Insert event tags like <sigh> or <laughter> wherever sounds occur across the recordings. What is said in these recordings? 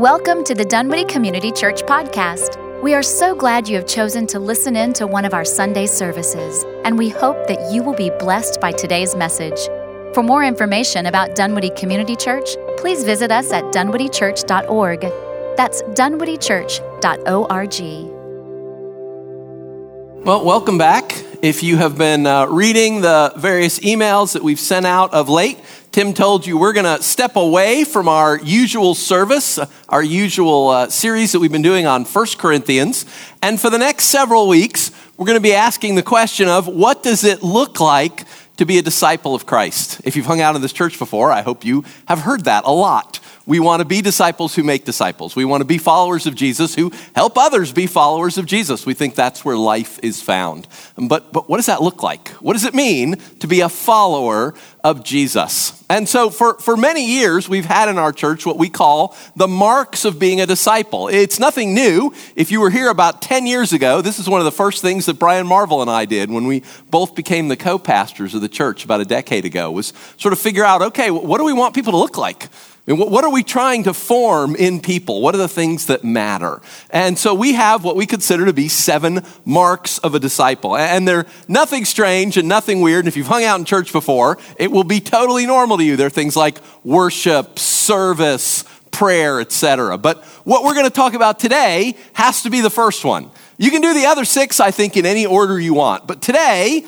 Welcome to the Dunwoody Community Church podcast. We are so glad you have chosen to listen in to one of our Sunday services, and we hope that you will be blessed by today's message. For more information about Dunwoody Community Church, please visit us at dunwoodychurch.org. That's dunwoodychurch.org. Well, welcome back. If you have been uh, reading the various emails that we've sent out of late, Tim told you we're going to step away from our usual service, our usual uh, series that we've been doing on First Corinthians. And for the next several weeks, we're going to be asking the question of what does it look like to be a disciple of Christ? If you've hung out in this church before, I hope you have heard that a lot. We want to be disciples who make disciples. We want to be followers of Jesus who help others be followers of Jesus. We think that's where life is found. But, but what does that look like? What does it mean to be a follower of Jesus? And so, for, for many years, we've had in our church what we call the marks of being a disciple. It's nothing new. If you were here about 10 years ago, this is one of the first things that Brian Marvel and I did when we both became the co pastors of the church about a decade ago, was sort of figure out okay, what do we want people to look like? And what are we trying to form in people? What are the things that matter? And so we have what we consider to be seven marks of a disciple. And they're nothing strange and nothing weird. And if you've hung out in church before, it will be totally normal to you. They're things like worship, service, prayer, etc. But what we're going to talk about today has to be the first one. You can do the other six, I think, in any order you want. But today,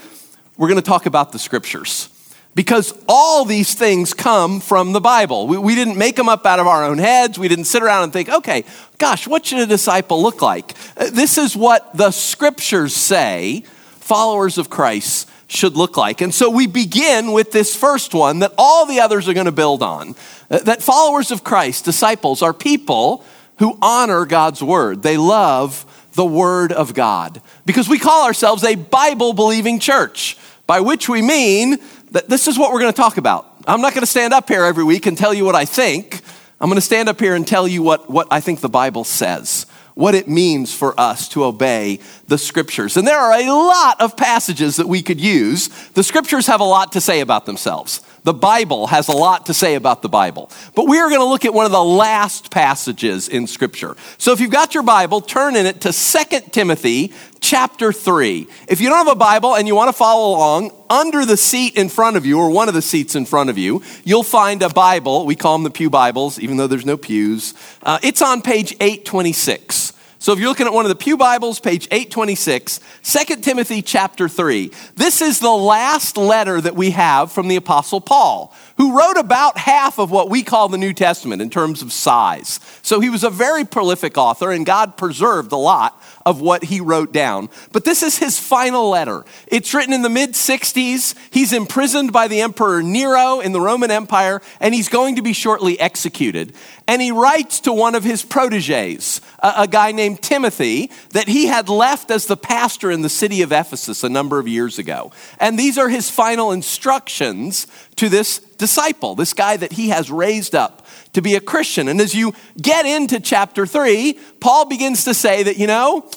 we're going to talk about the scriptures because all these things come from the Bible. We, we, didn't make them up out of our own heads. We didn't sit around and think, okay, gosh, what should a disciple look like? Uh, this is what the scriptures say followers of Christ should look like. And so we begin with this first one that all the others are going to build on. Uh, that followers of Christ, disciples, are people who honor God's word. They love the word of God because we call ourselves a Bible believing church, by which we mean this is what we're going to talk about. I'm not going to stand up here every week and tell you what I think. I'm going to stand up here and tell you what, what I think the Bible says, what it means for us to obey the scriptures. And there are a lot of passages that we could use. The scriptures have a lot to say about themselves. The Bible has a lot to say about the Bible. But we are going to look at one of the last passages in Scripture. So if you've got your Bible, turn in it to 2 Timothy chapter 3. If you don't have a Bible and you want to follow along, under the seat in front of you, or one of the seats in front of you, you'll find a Bible. We call them the Pew Bibles, even though there's no pews. Uh, it's on page 826. So if you're looking at one of the Pew Bibles, page 826, 2 Timothy chapter 3. This is the last letter that we have from the Apostle Paul, who wrote about half of what we call the New Testament in terms of size. So he was a very prolific author, and God preserved a lot of what he wrote down. But this is his final letter. It's written in the mid 60s. He's imprisoned by the Emperor Nero in the Roman Empire, and he's going to be shortly executed. And he writes to one of his proteges, a, guy named Timothy, that he had left as the pastor in the city of Ephesus a number of years ago. And these are his final instructions to this disciple, this guy that he has raised up to be a Christian. And as you get into chapter three, Paul begins to say that, you know,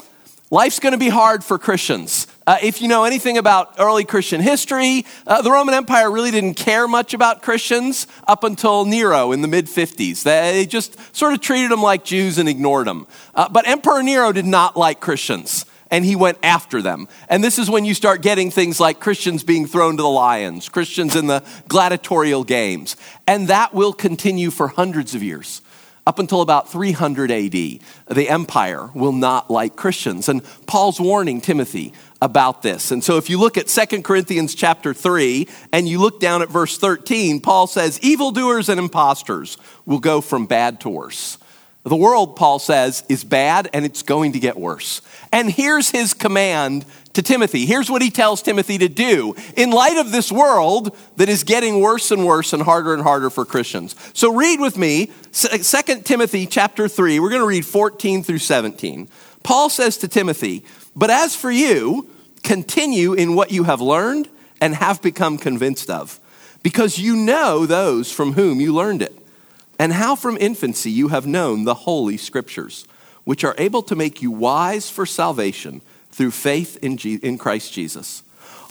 life's going to be hard for Christians. Uh, if you know anything about early Christian history, uh, the Roman Empire really didn't care much about Christians up until Nero in the mid 50s. They just sort of treated them like Jews and ignored them. Uh, but Emperor Nero did not like Christians and he went after them. And this is when you start getting things like Christians being thrown to the lions, Christians in the gladiatorial games. And that will continue for hundreds of years. Up until about 300 AD, the empire will not like Christians. And Paul's warning Timothy about this. And so if you look at Second Corinthians chapter 3 and you look down at verse 13, Paul says, Evildoers and impostors will go from bad to worse. The world, Paul says, is bad and it's going to get worse. And here's his command to Timothy. Here's what he tells Timothy to do in light of this world that is getting worse and worse and harder and harder for Christians. So read with me 2 Timothy chapter 3. We're going to read 14 through 17. Paul says to Timothy, "But as for you, continue in what you have learned and have become convinced of, because you know those from whom you learned it." And how from infancy you have known the holy scriptures, which are able to make you wise for salvation through faith in, G- in Christ Jesus.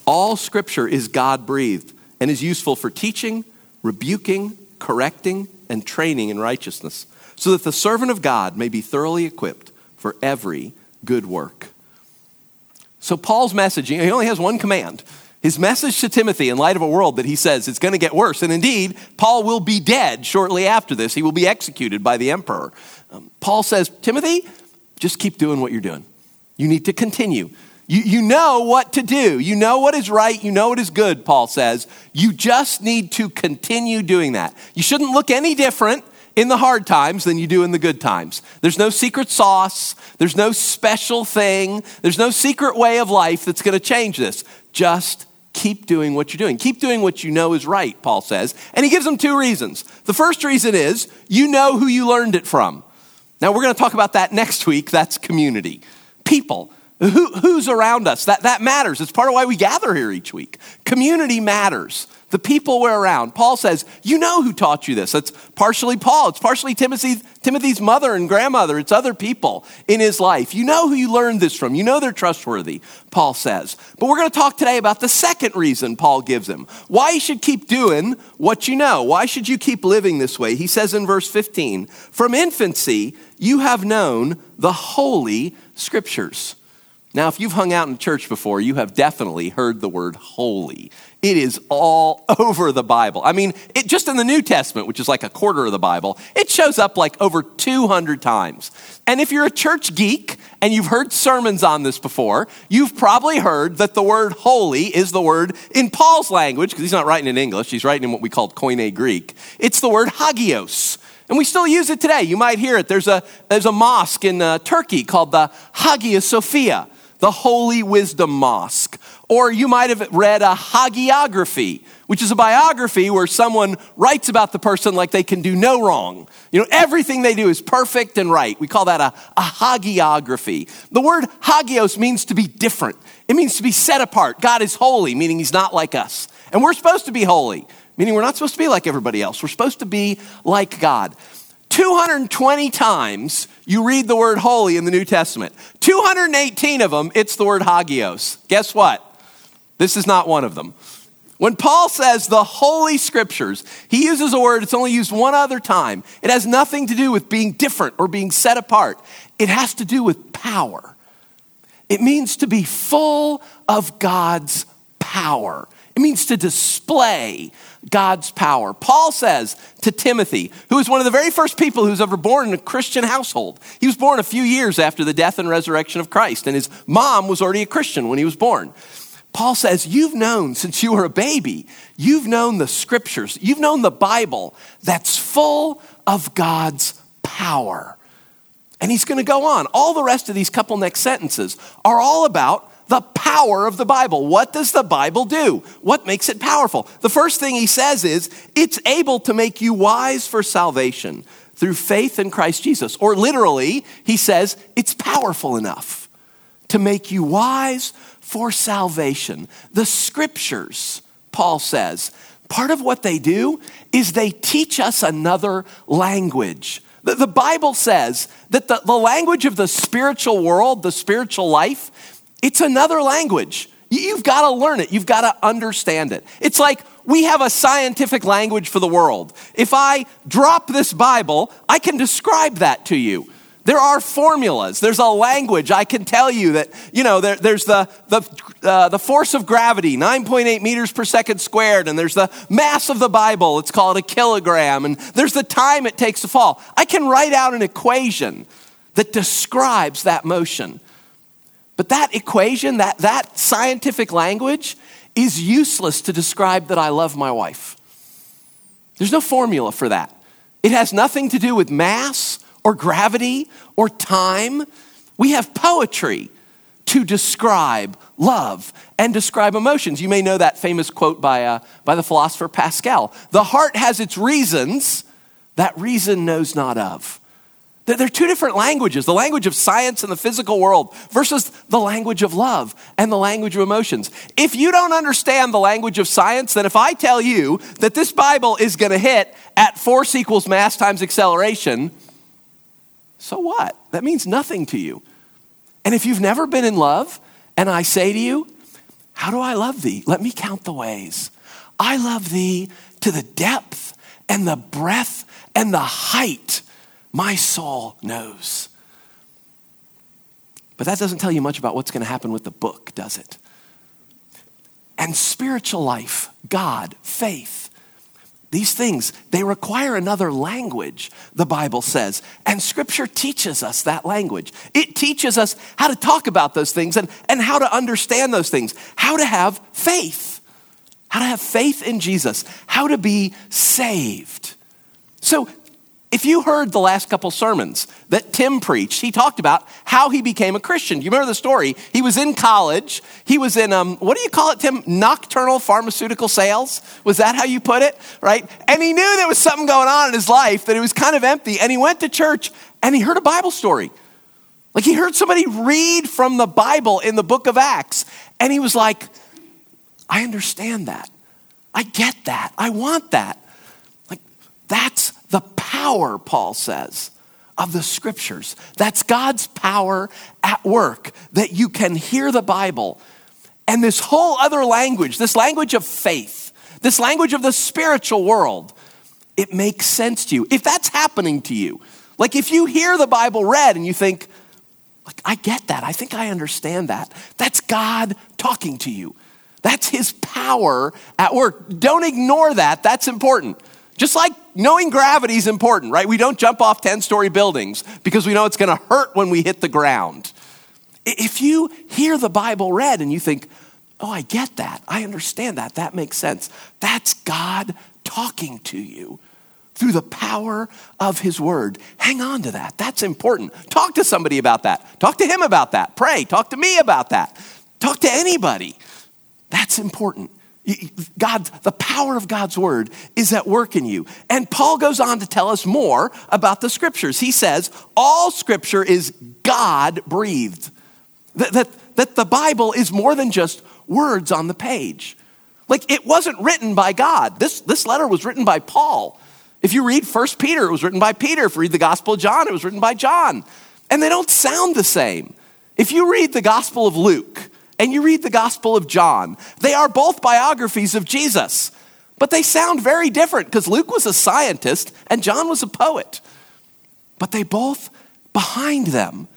All scripture is God breathed and is useful for teaching, rebuking, correcting, and training in righteousness, so that the servant of God may be thoroughly equipped for every good work. So, Paul's messaging, he only has one command. His message to Timothy, in light of a world that he says it's going to get worse, and indeed, Paul will be dead shortly after this. He will be executed by the emperor. Um, Paul says, Timothy, just keep doing what you're doing. You need to continue. You, you know what to do. You know what is right. You know what is good, Paul says. You just need to continue doing that. You shouldn't look any different in the hard times than you do in the good times. There's no secret sauce, there's no special thing, there's no secret way of life that's going to change this. Just keep doing what you're doing. Keep doing what you know is right, Paul says. And he gives them two reasons. The first reason is you know who you learned it from. Now, we're going to talk about that next week. That's community. People. Who, who's around us? That, that matters. It's part of why we gather here each week. Community matters the people we're around. Paul says, You know who taught you this. It's partially Paul, it's partially Timothy, Timothy's mother and grandmother, it's other people in his life. You know who you learned this from. You know they're trustworthy, Paul says. But we're going to talk today about the second reason Paul gives him why you should keep doing what you know. Why should you keep living this way? He says in verse 15, From infancy, you have known the holy scriptures. Now, if you've hung out in church before, you have definitely heard the word holy. It is all <laughs> over the Bible. I mean, it, just in the New Testament, which is like a quarter of the Bible, it shows up like over 200 times. And if you're a church geek and you've heard sermons on this before, you've probably heard that the word holy is the word in Paul's language, because he's not writing in English, he's writing in what we call Koine Greek. It's the word hagios. And we still use it today. You might hear it. There's a, there's a mosque in uh, Turkey called the Hagia Sophia, the Holy Wisdom Mosque. Or you might have read a hagiography, which is a biography where someone writes about the person like they can do no wrong. You know, everything they do is perfect and right. We call that a, a hagiography. The word hagios means to be different, it means to be set apart. God is holy, meaning he's not like us. And we're supposed to be holy, meaning we're not supposed to be like everybody else. We're supposed to be like God. 220 times you read the word holy in the New Testament. 218 of them, it's the word hagios. Guess what? This is not one of them. When Paul says the Holy Scriptures, he uses a word, it's only used one other time. It has nothing to do with being different or being set apart, it has to do with power. It means to be full of God's power. It means to display God's power. Paul says to Timothy, who is one of the very first people who's ever born in a Christian household, he was born a few years after the death and resurrection of Christ, and his mom was already a Christian when he was born. Paul says, You've known since you were a baby, you've known the scriptures, you've known the Bible that's full of God's power. And he's going to go on. All the rest of these couple next sentences are all about the power of the Bible. What does the Bible do? What makes it powerful? The first thing he says is it's able to make you wise for salvation through faith in Christ Jesus. Or literally, he says it's powerful enough to make you wise for salvation. The scriptures, Paul says, part of what they do is they teach us another language. The, the Bible says that the, the language of the spiritual world, the spiritual life, it's another language. You've got to learn it. You've got to understand it. It's like we have a scientific language for the world. If I drop this Bible, I can describe that to you. There are formulas. There's a language. I can tell you that, you know, there, there's the, the, uh, the force of gravity, 9.8 meters per second squared, and there's the mass of the Bible. It's called a kilogram, and there's the time it takes to fall. I can write out an equation that describes that motion. But that equation, that, that scientific language, is useless to describe that I love my wife. There's no formula for that. It has nothing to do with mass or gravity or time. We have poetry to describe love and describe emotions. You may know that famous quote by, uh, by the philosopher Pascal The heart has its reasons, that reason knows not of. They're two different languages the language of science and the physical world versus the language of love and the language of emotions. If you don't understand the language of science, then if I tell you that this Bible is going to hit at force equals mass times acceleration, so what? That means nothing to you. And if you've never been in love, and I say to you, How do I love thee? Let me count the ways. I love thee to the depth and the breadth and the height my soul knows. But that doesn't tell you much about what's going to happen with the book, does it? And spiritual life, God, faith, these things, they require another language, the Bible says. And Scripture teaches us that language. It teaches us how to talk about those things and, and how to understand those things, how to have faith, how to have faith in Jesus, how to be saved. So if you heard the last couple sermons that Tim preached, he talked about how he became a Christian. You remember the story? He was in college. He was in, um, what do you call it, Tim? Nocturnal pharmaceutical sales? Was that how you put it? Right? And he knew there was something going on in his life, that it was kind of empty. And he went to church and he heard a Bible story. Like he heard somebody read from the Bible in the book of Acts. And he was like, I understand that. I get that. I want that. Like, that's power, Paul says, of the scriptures. That's God's power at work, that you can hear the Bible. And this whole other language, this language of faith, this language of the spiritual world, it makes sense to you. If that's happening to you, like if you hear the Bible read and you think, like, I get that. I think I understand that. That's God talking to you. That's his power at work. Don't ignore that. That's important. Just like knowing gravity is important, right? We don't jump off 10 story buildings because we know it's going to hurt when we hit the ground. If you hear the Bible read and you think, oh, I get that, I understand that, that makes sense, that's God talking to you through the power of His Word. Hang on to that. That's important. Talk to somebody about that. Talk to Him about that. Pray. Talk to me about that. Talk to anybody. That's important. God, the power of God's word is at work in you. And Paul goes on to tell us more about the scriptures. He says, all scripture is God breathed. That, that, that the Bible is more than just words on the page. Like it wasn't written by God. This, this letter was written by Paul. If you read First Peter, it was written by Peter. If you read the Gospel of John, it was written by John. And they don't sound the same. If you read the Gospel of Luke, and you read the Gospel of John, they are both biographies of Jesus, but they sound very different because Luke was a scientist and John was a poet. But they both, behind them,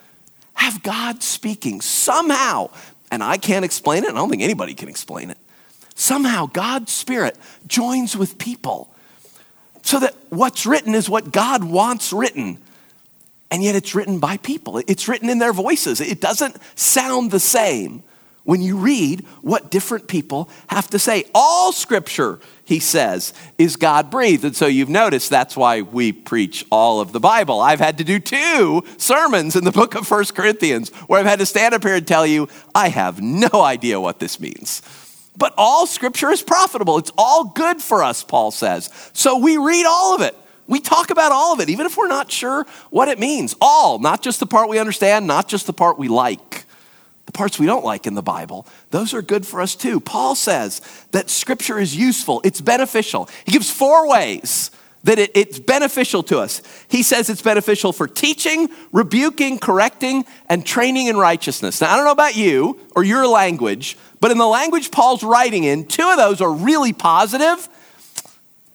have God speaking somehow, and I can't explain it, and I don't think anybody can explain it. Somehow, God's Spirit joins with people so that what's written is what God wants written. And yet it's written by people. It's written in their voices. It doesn't sound the same when you read what different people have to say. All scripture, he says, is God breathed. And so you've noticed that's why we preach all of the Bible. I've had to do two sermons in the book of First Corinthians where I've had to stand up here and tell you, I have no idea what this means. But all scripture is profitable. It's all good for us, Paul says. So we read all of it. We talk about all of it, even if we're not sure what it means. All, not just the part we understand, not just the part we like the parts we don't like in the Bible, those are good for us too. Paul says that scripture is useful, it's beneficial. He gives four ways that it, it's beneficial to us. He says it's beneficial for teaching, rebuking, correcting, and training in righteousness. Now, I don't know about you or your language, but in the language Paul's writing in, two of those are really positive,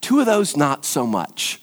two of those not so much.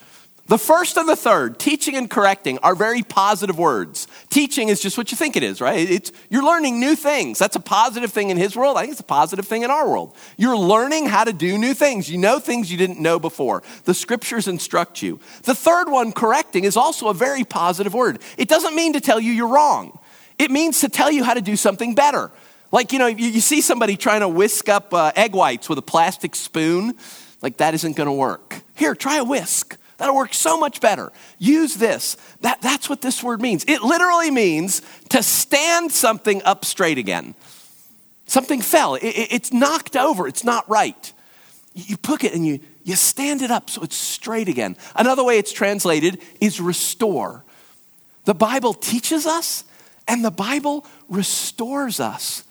The first and the third, teaching and correcting, are very positive words. Teaching is just what you think it is, right? It's, you're learning new things. That's a positive thing in his world. I think it's a positive thing in our world. You're learning how to do new things. You know things you didn't know before. The scriptures instruct you. The third one, correcting, is also a very positive word. It doesn't mean to tell you you're wrong, it means to tell you how to do something better. Like, you know, you, you see somebody trying to whisk up uh, egg whites with a plastic spoon, like that isn't going to work. Here, try a whisk. That'll work so much better. Use this. That, that's what this word means. It literally means to stand something up straight again. Something fell, it, it, it's knocked over, it's not right. You pick it and you, you stand it up so it's straight again. Another way it's translated is restore. The Bible teaches us and the Bible restores us.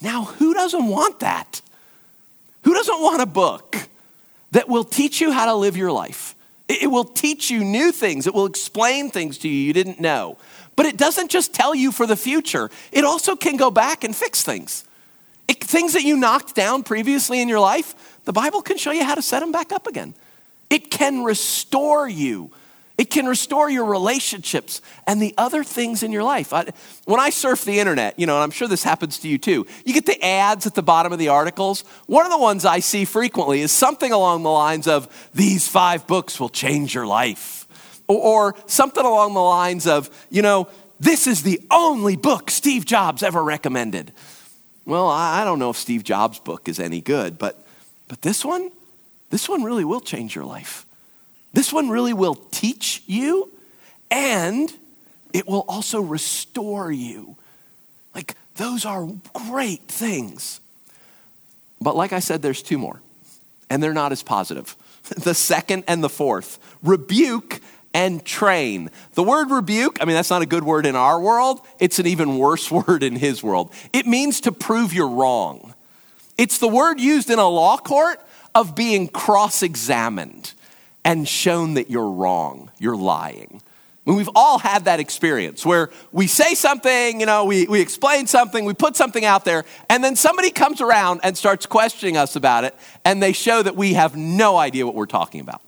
Now, who doesn't want that? Who doesn't want a book that will teach you how to live your life? It will teach you new things, it will explain things to you you didn't know. But it doesn't just tell you for the future, it also can go back and fix things. It, things that you knocked down previously in your life, the Bible can show you how to set them back up again. It can restore you. It can restore your relationships and the other things in your life. I, when I surf the internet, you know, and I'm sure this happens to you too, you get the ads at the bottom of the articles. One of the ones I see frequently is something along the lines of, These five books will change your life. Or, or something along the lines of, you know, this is the only book Steve Jobs ever recommended. Well, I, I don't know if Steve Jobs' book is any good, but, but this one, this one really will change your life. This one really will teach you and it will also restore you. Like, those are great things. But like I said, there's two more, and they're not as positive. <laughs> the second and the fourth rebuke and train. The word rebuke, I mean, that's not a good word in our world. It's an even worse <laughs> word in his world. It means to prove you're wrong. It's the word used in a law court of being cross examined and shown that you're wrong, you're lying. I mean, we've all had that experience where we say something, you know, we, we explain something, we put something out there, and then somebody comes around and starts questioning us about it, and they show that we have no idea what we're talking about.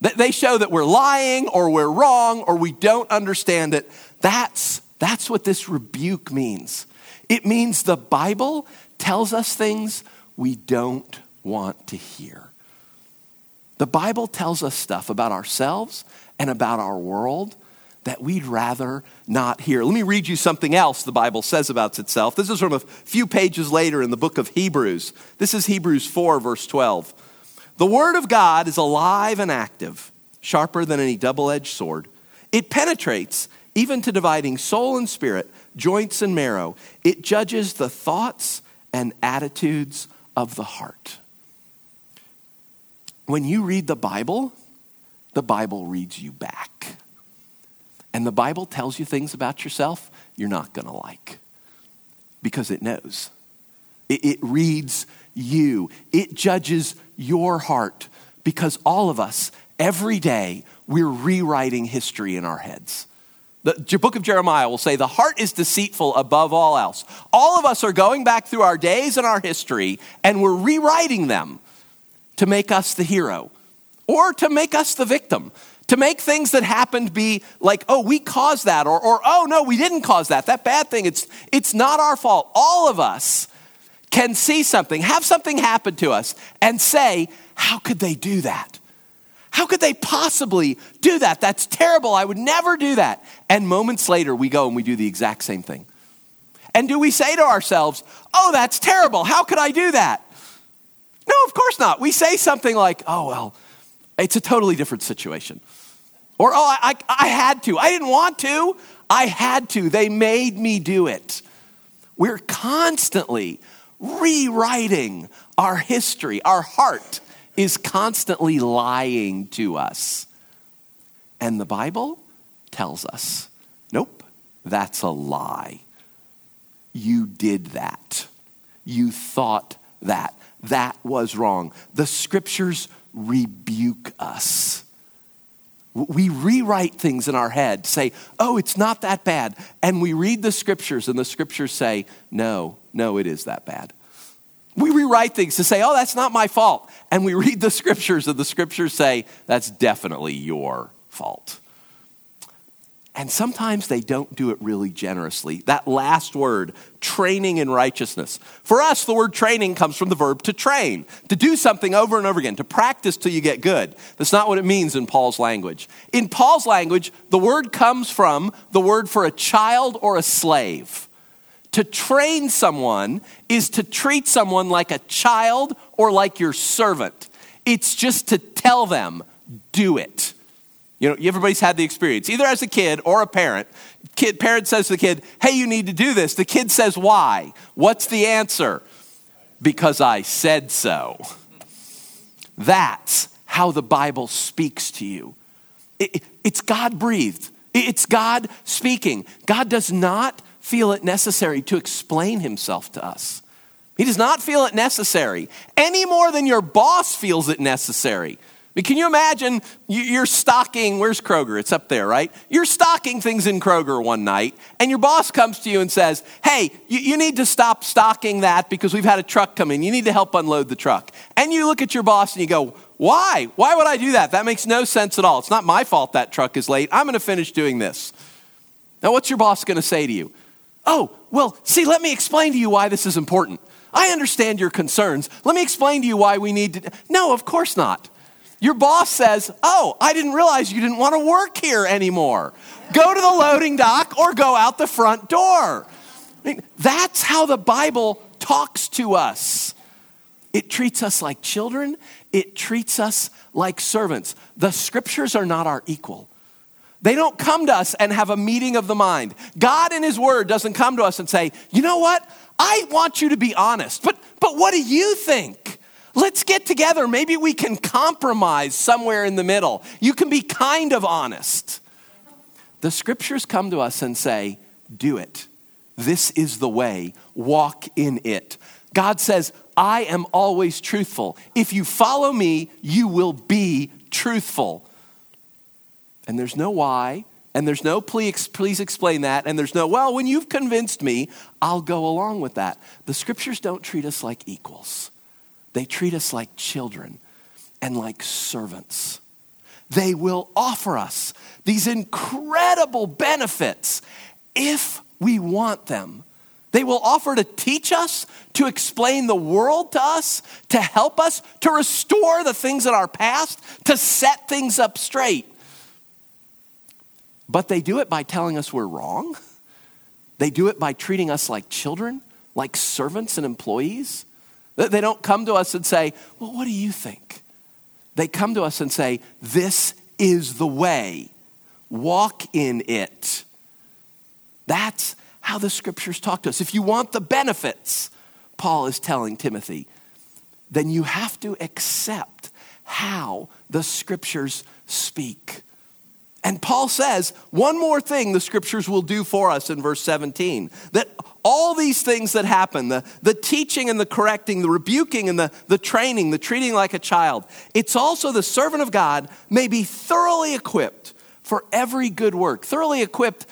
They show that we're lying or we're wrong or we don't understand it. That's, that's what this rebuke means. It means the Bible tells us things we don't want to hear. The Bible tells us stuff about ourselves and about our world that we'd rather not hear. Let me read you something else the Bible says about itself. This is from a few pages later in the book of Hebrews. This is Hebrews 4, verse 12. The Word of God is alive and active, sharper than any double edged sword. It penetrates even to dividing soul and spirit, joints and marrow. It judges the thoughts and attitudes of the heart. When you read the Bible, the Bible reads you back. And the Bible tells you things about yourself you're not going to like because it knows. It, it, reads you, it judges your heart because all of us, every day, we're rewriting history in our heads. The book of Jeremiah will say, The heart is deceitful above all else. All of us are going back through our days and our history, and we're rewriting them to make us the hero or to make us the victim, to make things that happened be like, oh, we caused that, or, or oh, no, we didn't cause that. That bad thing, it's, it's not our fault. All of us can see something, have something happen to us, and say, how could they do that? How could they possibly do that? That's terrible. I would never do that. And moments later, we go and we do the exact same thing. And do we say to ourselves, oh, that's terrible. How could I do that? No, of course not. We say something like, oh, well, it's a totally different situation. Or, oh, I, I, I had to. I didn't want to. I had to. They made me do it. We're constantly rewriting our history. Our heart is constantly lying to us. And the Bible tells us nope, that's a lie. You did that. You thought that that was wrong. The scriptures rebuke us. We rewrite things in our head, say, oh, it's not that bad. And we read the scriptures, and the scriptures say, no, no, it is that bad. We rewrite things to say, oh, that's not my fault. And we read the scriptures, and the scriptures say, that's definitely your fault. And sometimes they don't do it really generously. That last word, training in righteousness. For us, the word training comes from the verb to train, to do something over and over again, to practice till you get good. That's not what it means in Paul's language. In Paul's language, the word comes from the word for a child or a slave. To train someone is to treat someone like a child or like your servant. It's just to tell them, do it. You know, everybody's had the experience, either as a kid or a parent. Kid, parent says to the kid, Hey, you need to do this. The kid says, Why? What's the answer? Because I said so. That's how the Bible speaks to you. It, it's God breathed, it's God speaking. God does not feel it necessary to explain himself to us. He does not feel it necessary any more than your boss feels it necessary can you imagine you're stocking, where's Kroger? It's up there, right? You're stocking things in Kroger one night, and your boss comes to you and says, Hey, you, need to stop stocking that because we've had a truck come in. You need to help unload the truck. And you look at your boss and you go, Why? Why would I do that? That makes no sense at all. It's not my fault that truck is late. I'm going to finish doing this. Now, what's your boss going to say to you? Oh, well, see, let me explain to you why this is important. I understand your concerns. Let me explain to you why we need to. No, of course not. Your boss says, Oh, I didn't realize you didn't want to work here anymore. Go to the loading dock or go out the front door. I mean, that's how the Bible talks to us. It treats us like children, it treats us like servants. The scriptures are not our equal. They don't come to us and have a meeting of the mind. God in His Word doesn't come to us and say, you know what? I want you to be honest, but, but what do you think? Let's get together. Maybe we can compromise somewhere in the middle. You can be kind of honest. The scriptures come to us and say, do it. This is the way. Walk in it. God says, I am always truthful. If you follow me, you will be truthful. And there's no why, and there's no please, please explain that, and there's no, well, when you've convinced me, I'll go along with that. The scriptures don't treat us like equals, they treat us like children and like servants. They will offer us these incredible benefits if we want them. They will offer to teach us, to explain the world to us, to help us, to restore the things in our past, to set things up straight. But they do it by telling us we're wrong. They do it by treating us like children, like servants and employees. They don't come to us and say, Well, what do you think? They come to us and say, This is the way. Walk in it. That's how the scriptures talk to us. If you want the benefits, Paul is telling Timothy, then you have to accept how the scriptures speak. And Paul says one more thing the scriptures will do for us in verse 17 that all these things that happen the, the teaching and the correcting, the rebuking and the, the training, the treating like a child it's also the servant of God may be thoroughly equipped for every good work. Thoroughly equipped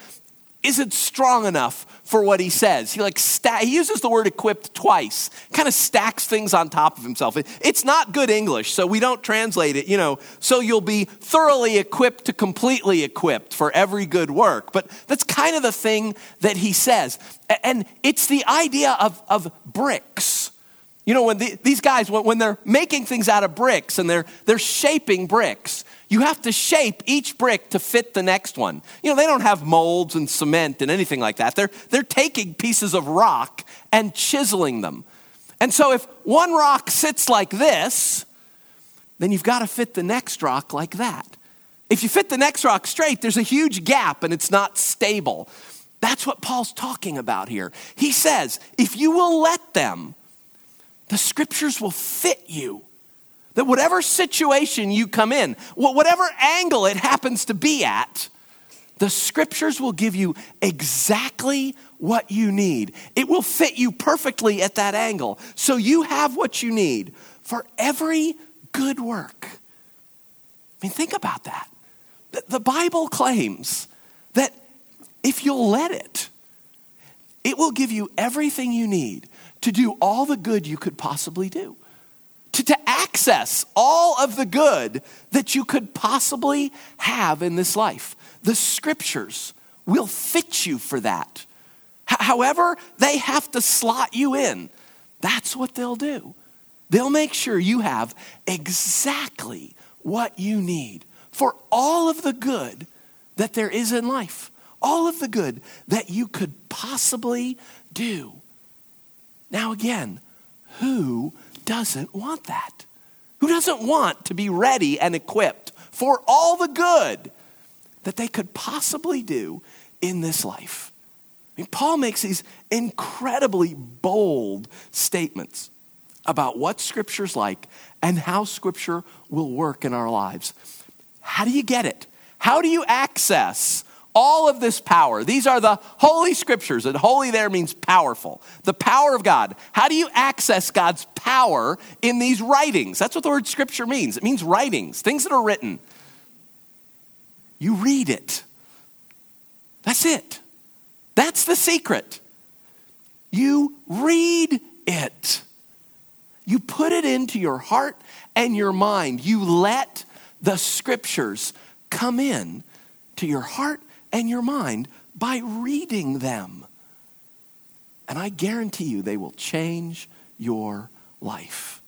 isn't strong enough for what he says. He like sta- he uses the word equipped twice. Kind of stacks things on top of himself. It's not good English, so we don't translate it, you know, so you'll be thoroughly equipped to completely equipped for every good work. But that's kind of the thing that he says. And it's the idea of, of bricks. You know, when the, these guys, when they're making things out of bricks and they're, they're shaping bricks, you have to shape each brick to fit the next one. You know, they don't have molds and cement and anything like that. They're, they're taking pieces of rock and chiseling them. And so if one rock sits like this, then you've got to fit the next rock like that. If you fit the next rock straight, there's a huge gap and it's not stable. That's what Paul's talking about here. He says, if you will let them, the scriptures will fit you. That whatever situation you come in, whatever angle it happens to be at, the scriptures will give you exactly what you need. It will fit you perfectly at that angle. So you have what you need for every good work. I mean, think about that. The Bible claims that if you'll let it, it will give you everything you need to do all the good you could possibly do to, to access all of the good that you could possibly have in this life. The scriptures will fit you for that. H- however, they have to slot you in. That's what they'll do. They'll make sure you have exactly what you need for all of the good that there is in life, all of the good that you could possibly do. Now, again, who doesn't want that? Who doesn't want to be ready and equipped for all the good that they could possibly do in this life? I mean, Paul makes these incredibly bold statements about what Scripture's like and how Scripture will work in our lives. How do you get it? How do you access all of this power. These are the holy scriptures, and holy there means powerful. The power of God. How do you access God's power in these writings? That's what the word scripture means. It means writings, things that are written. You read it. That's it. That's the secret. You read it. You put it into your heart and your mind. You let the scriptures come in to your heart and your mind by reading them. And I guarantee you they will change your life.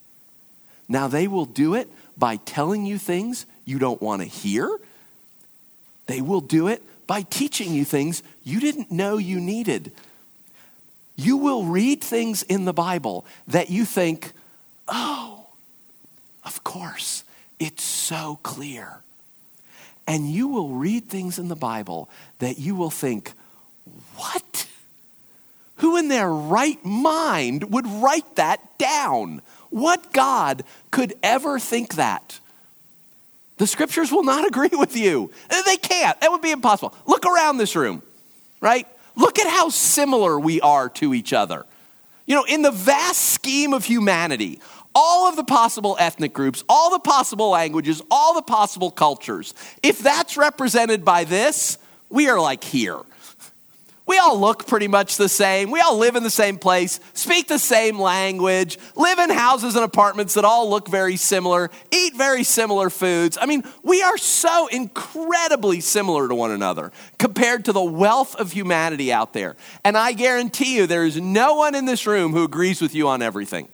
Now, they will do it by telling you things you don't want to hear. They will do it by teaching you things you didn't know you needed. You will read things in the Bible that you think, oh, of course, it's so clear. And you will read things in the Bible that you will think, what? Who in their right mind would write that down? What God could ever think that? The scriptures will not <laughs> agree with you. They can't. That would be impossible. Look around this room, right? Look at how similar we are to each other. You know, in the vast scheme of humanity, all of the possible ethnic groups, all the possible languages, all the possible cultures, if that's represented by this, we are like here. We all look pretty much the same. We all live in the same place, speak the same language, live in houses and apartments that all look very similar, eat very similar foods. I mean, we are so incredibly similar to one another compared to the wealth of humanity out there. And I guarantee you, there is no one in this room who agrees with you on everything.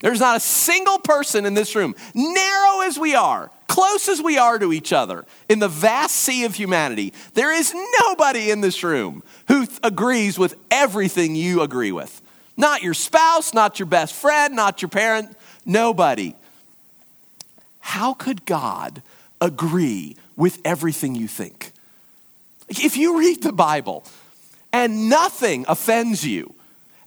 There's not a single person in this room, narrow as we are, close as we are to each other, in the vast sea of humanity, there is nobody in this room who th- agrees with everything you agree with. Not your spouse, not your best friend, not your parent, nobody. How could God agree with everything you think? If you read the Bible and nothing offends you,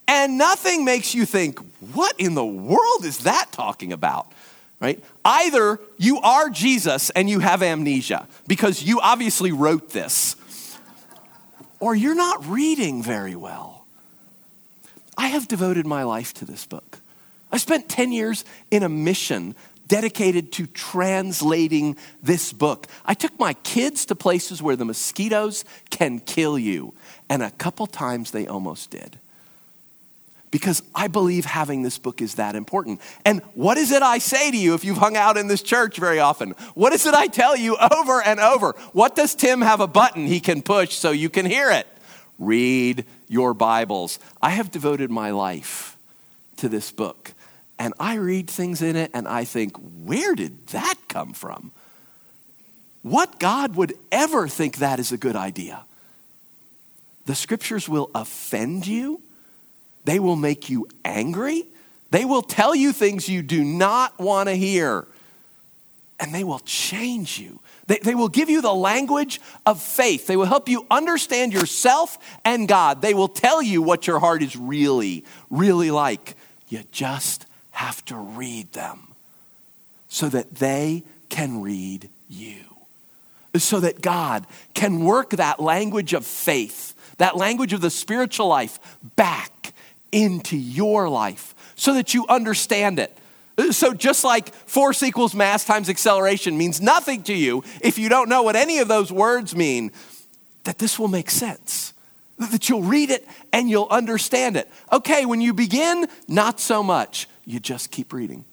and nothing makes you think, what in the world is that talking about? Right? Either you are Jesus and you have amnesia because you obviously wrote this, or you're not reading very well. I have devoted my life to this book. I spent 10 years in a mission dedicated to translating this book. I took my kids to places where the mosquitoes can kill you, and a couple times they almost did because I believe having this book is that important. And what is it I say to you if you've hung out in this church very often? What is it I tell you over and over? What does Tim have a button he can push so you can hear it? Read your Bibles. I have devoted my life to this book. And I read things in it and I think, where did that come from? What God would ever think that is a good idea? The scriptures will offend you they will make you angry. They will tell you things you do not want to hear. And they will change you. They, they will give you the language of faith. They will help you understand yourself and God. They will tell you what your heart is really, really like. You just have to read them so that they can read you. So that God can work that language of faith, that language of the spiritual life back into your life so that you understand it. So, just like force equals mass times acceleration means nothing to you if you don't know what any of those words mean, that this will make sense. That you'll read it and you'll understand it. Okay, when you begin, not so much. You just keep reading.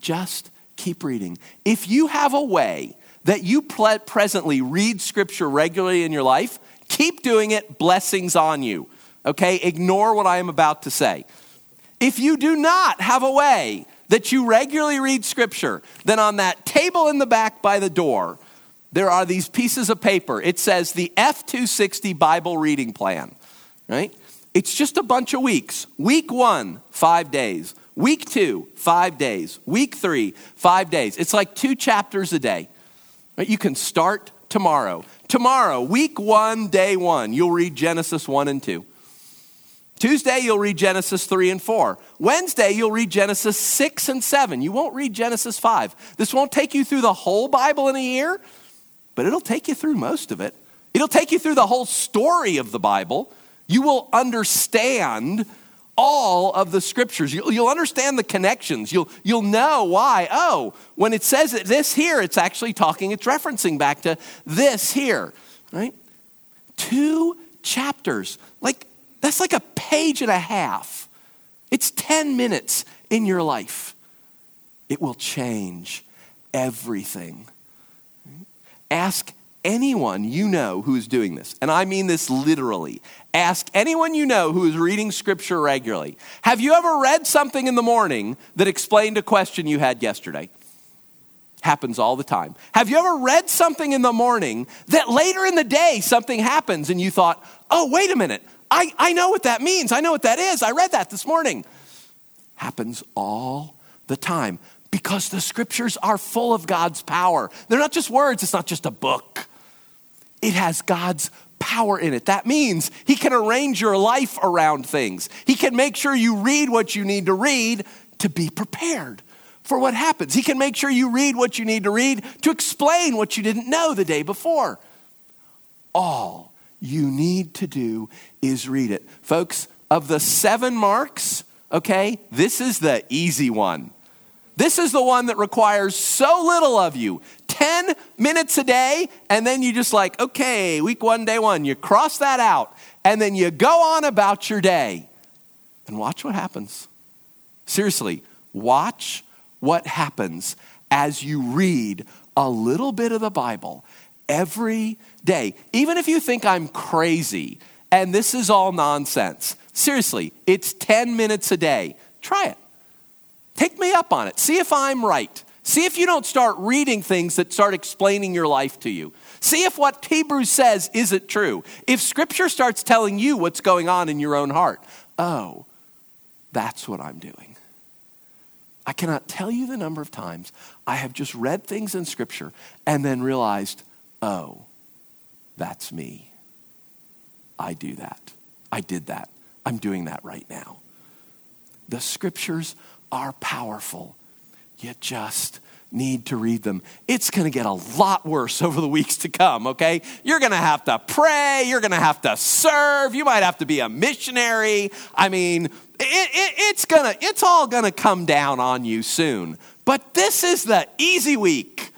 Just keep reading. If you have a way that you presently read scripture regularly in your life, keep doing it. Blessings on you okay? Ignore what I am about to say. If you do not have a way that you regularly read scripture, then on that table in the back by the door, there are these pieces of paper. It says the F260 Bible reading plan, right? It's just a bunch of weeks. Week one, five days. Week two, five days. Week three, five days. It's like two chapters a day. Right? You can start tomorrow. Tomorrow, week one, day one, you'll read Genesis 1 and 2. Tuesday, you'll read Genesis 3 and 4. Wednesday, you'll read Genesis 6 and 7. You won't read Genesis 5. This won't take you through the whole Bible in a year, but it'll take you through most of it. It'll take you through the whole story of the Bible. You will understand all of the scriptures. You'll, you'll understand the connections. You'll, you'll know why. Oh, when it says this here, it's actually talking, it's referencing back to this here, right? Two chapters. Like, that's like a page and a half. It's 10 minutes in your life, it will change everything. Ask anyone you know who is doing this, and I mean this literally. Ask anyone you know who is reading scripture regularly. Have you ever read something in the morning that explained a question you had yesterday? Happens all the time. Have you ever read something in the morning that later in the day something happens and you thought, oh, wait a minute, I, I know what that means. I know what that is. I read that this morning. Happens all the time because the scriptures are full of God's power. They're not just words, it's not just a book. It has God's power in it. That means He can arrange your life around things. He can make sure you read what you need to read to be prepared for what happens. He can make sure you read what you need to read to explain what you didn't know the day before. All you need to do is read it. Folks, of the seven marks, okay, this is the easy one. This is the one that requires so little of you 10 minutes a day, and then you just like, okay, week one, day one, you cross that out, and then you go on about your day. And watch what happens. Seriously, watch what happens as you read a little bit of the Bible every day. Day, even if you think I'm crazy and this is all nonsense, seriously, it's 10 minutes a day. Try it. Take me up on it. See if I'm right. See if you don't start reading things that start explaining your life to you. See if what Hebrews says isn't true. If Scripture starts telling you what's going on in your own heart, oh, that's what I'm doing. I cannot tell you the number of times I have just read things in Scripture and then realized, oh, that's me. I do that. I did that. I'm doing that right now. The Scriptures are powerful. You just need to read them. It's going to get a lot worse over the weeks to come, okay? You're going to have to pray. You're going to have to serve. You might have to be a missionary. I mean, it, it, it's to, it's all going to come down on you soon. But this is the easy week.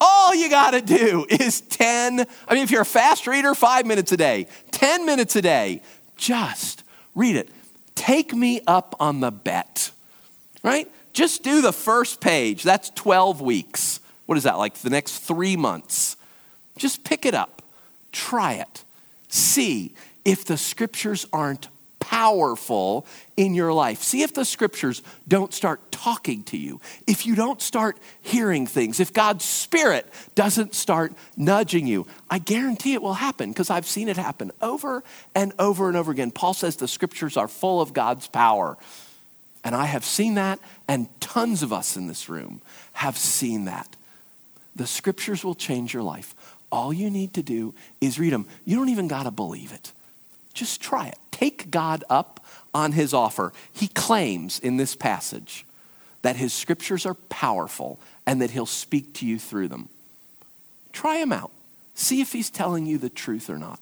All you got to do is 10, I mean, if you're a fast reader, five minutes a day, 10 minutes a day, just read it. Take me up on the bet right? Just do the first page. That's 12 weeks. What is that, like the next three months? Just pick it up, try it, see if the scriptures aren't powerful in your life. See if the scriptures don't start talking to you. If you don't start hearing things, if God's Spirit doesn't start nudging you, I guarantee it will happen because I've seen it happen over and over and over again. Paul says the scriptures are full of God's power. And I have seen that, and tons of us in this room have seen that. The scriptures will change your life. All you need to do is read them. You don't even got to believe it. Just try it. Take God up on his offer. He claims in this passage that his scriptures are powerful and that he'll speak to you through them. Try him out. See if he's telling you the truth or not.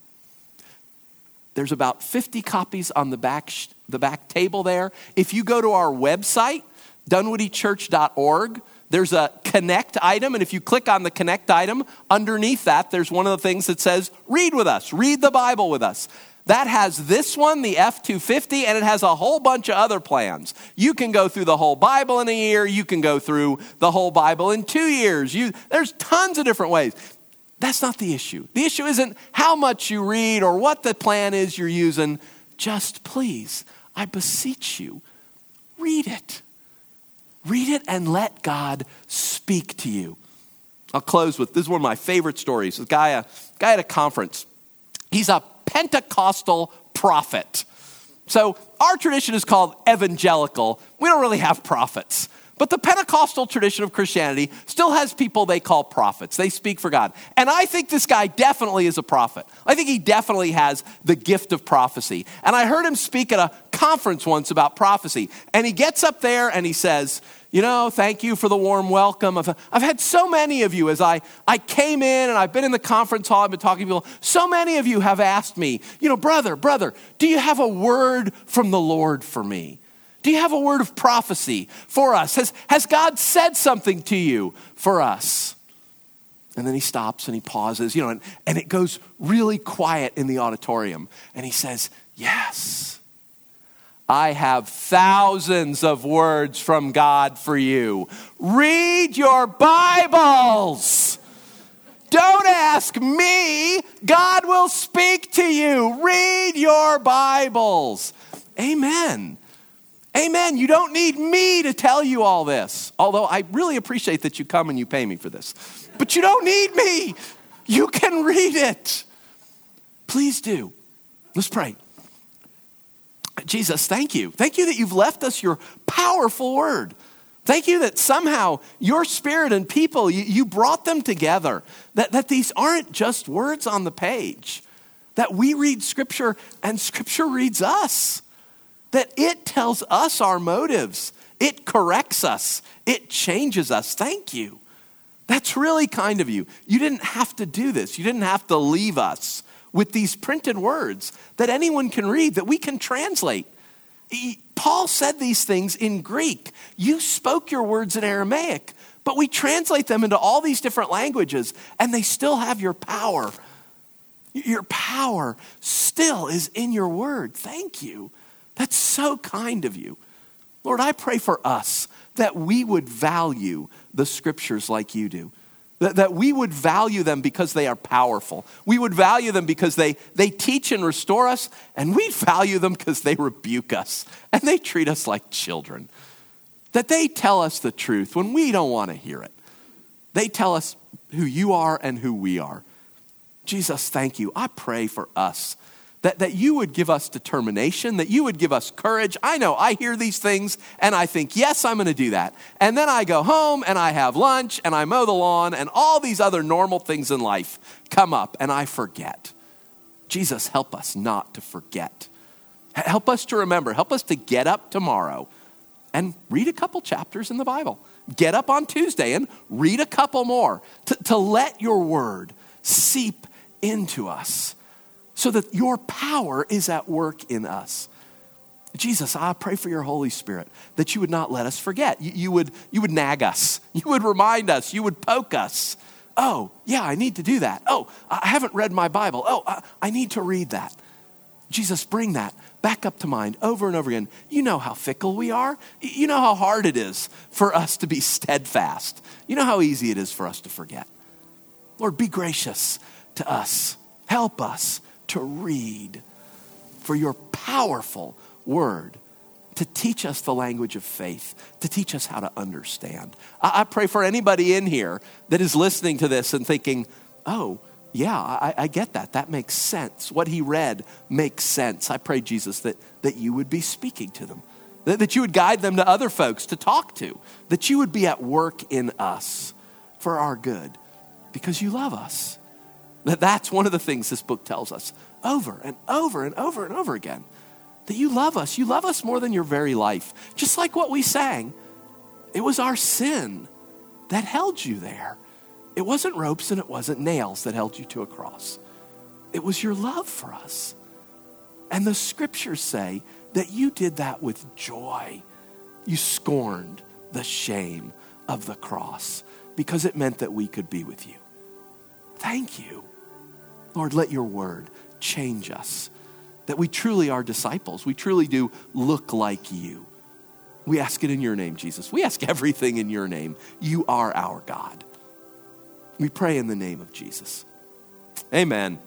There's about 50 copies on the back, the back table there. If you go to our website, dunwoodychurch.org, there's a connect item. And if you click on the connect item, underneath that, there's one of the things that says, read with us, read the Bible with us. That has this one, the F 250, and it has a whole bunch of other plans. You can go through the whole Bible in a year. You can go through the whole Bible in two years. You, there's tons of different ways. That's not the issue. The issue isn't how much you read or what the plan is you're using. Just please, I beseech you, read it. Read it and let God speak to you. I'll close with this is one of my favorite stories. Guy, a guy at a conference. He's a Pentecostal prophet. So our tradition is called evangelical. We don't really have prophets. But the Pentecostal tradition of Christianity still has people they call prophets. They speak for God. And I think this guy definitely is a prophet. I think he definitely has the gift of prophecy. And I heard him speak at a conference once about prophecy. And he gets up there and he says, you know, thank you for the warm welcome. I've, I've had so many of you as I, I came in and I've been in the conference hall, I've been talking to people. So many of you have asked me, you know, brother, brother, do you have a word from the Lord for me? Do you have a word of prophecy for us? Has, has God said something to you for us? And then he stops and he pauses, you know, and, and it goes really quiet in the auditorium. And he says, Yes, I have thousands of words from God for you. Read your Bibles. Don't ask me. God will speak to you. Read your Bibles. Amen. Amen. You don't need me to tell you all this. Although I really appreciate that you come and you pay me for this. But you don't need me. You can read it. Please do. Let's pray. Jesus, thank you. Thank you that you've left us your powerful word. Thank you that somehow your spirit and people, you, you, brought them together. That, that these aren't just words on the page. That we read scripture and scripture reads us. That it tells us our motives. It corrects us. It changes us. Thank you. That's really kind of you. You didn't have to do this. You didn't have to leave us with these printed words that anyone can read, that we can translate. Paul said these things in Greek. You spoke your words in Aramaic, but we translate them into all these different languages, and they still have your power. Your power still is in your word. Thank you. That's so kind of you. Lord, I pray for us that we would value the scriptures like you do. That, that we would value them because they are powerful. We would value them because they, they teach and restore us, and we value them because they rebuke us and they treat us like children. That they tell us the truth when we don't want to hear it. They tell us who you are and who we are. Jesus, thank you. I pray for us that, that you would give us determination, that you would give us courage. I know I hear these things and I think, yes, I'm going to do that. And then I go home and I have lunch and I mow the lawn and all these other normal things in life come up and I forget. Jesus, help us not to forget. Help us to remember. Help us to get up tomorrow and read a couple chapters in the Bible. Get up on Tuesday and read a couple more to, to let your word seep into us so that your power is at work in us. Jesus, I pray for your Holy Spirit that you would not let us forget. You, you, would, you would nag us, <laughs> you would remind us, you would poke us. Oh, yeah, I need to do that. Oh, I haven't read my Bible. Oh, I, I need to read that. Jesus, bring that back up to mind over and over again. You know how fickle we are. You know how hard it is for us to be <laughs> steadfast. You know how easy it is for us to forget. Lord, be gracious to us. Help us to read for your powerful word to teach us the language of faith, to teach us how to understand. I, I, pray for anybody in here that is listening to this and thinking, oh, yeah, I, I get that. That makes sense. What he read makes sense. I pray, Jesus, that, that you would be speaking to them, that, that you would guide them to other folks to talk to, that you would be at work in us for our good because you love us. That's one of the things this book tells us over and over and over and over again. That you love us. You love us more than your very life. Just like what we sang, it was our sin that held you there. It wasn't ropes and it wasn't nails that held you to a cross. It was your love for us. And the scriptures say that you did that with joy. You scorned the shame of the cross because it meant that we could be with you. Thank you. Lord, let your word change us, that we truly are disciples. We truly do look like you. We ask it in your name, Jesus. We ask everything in your name. You are our God. We pray in the name of Jesus. Amen.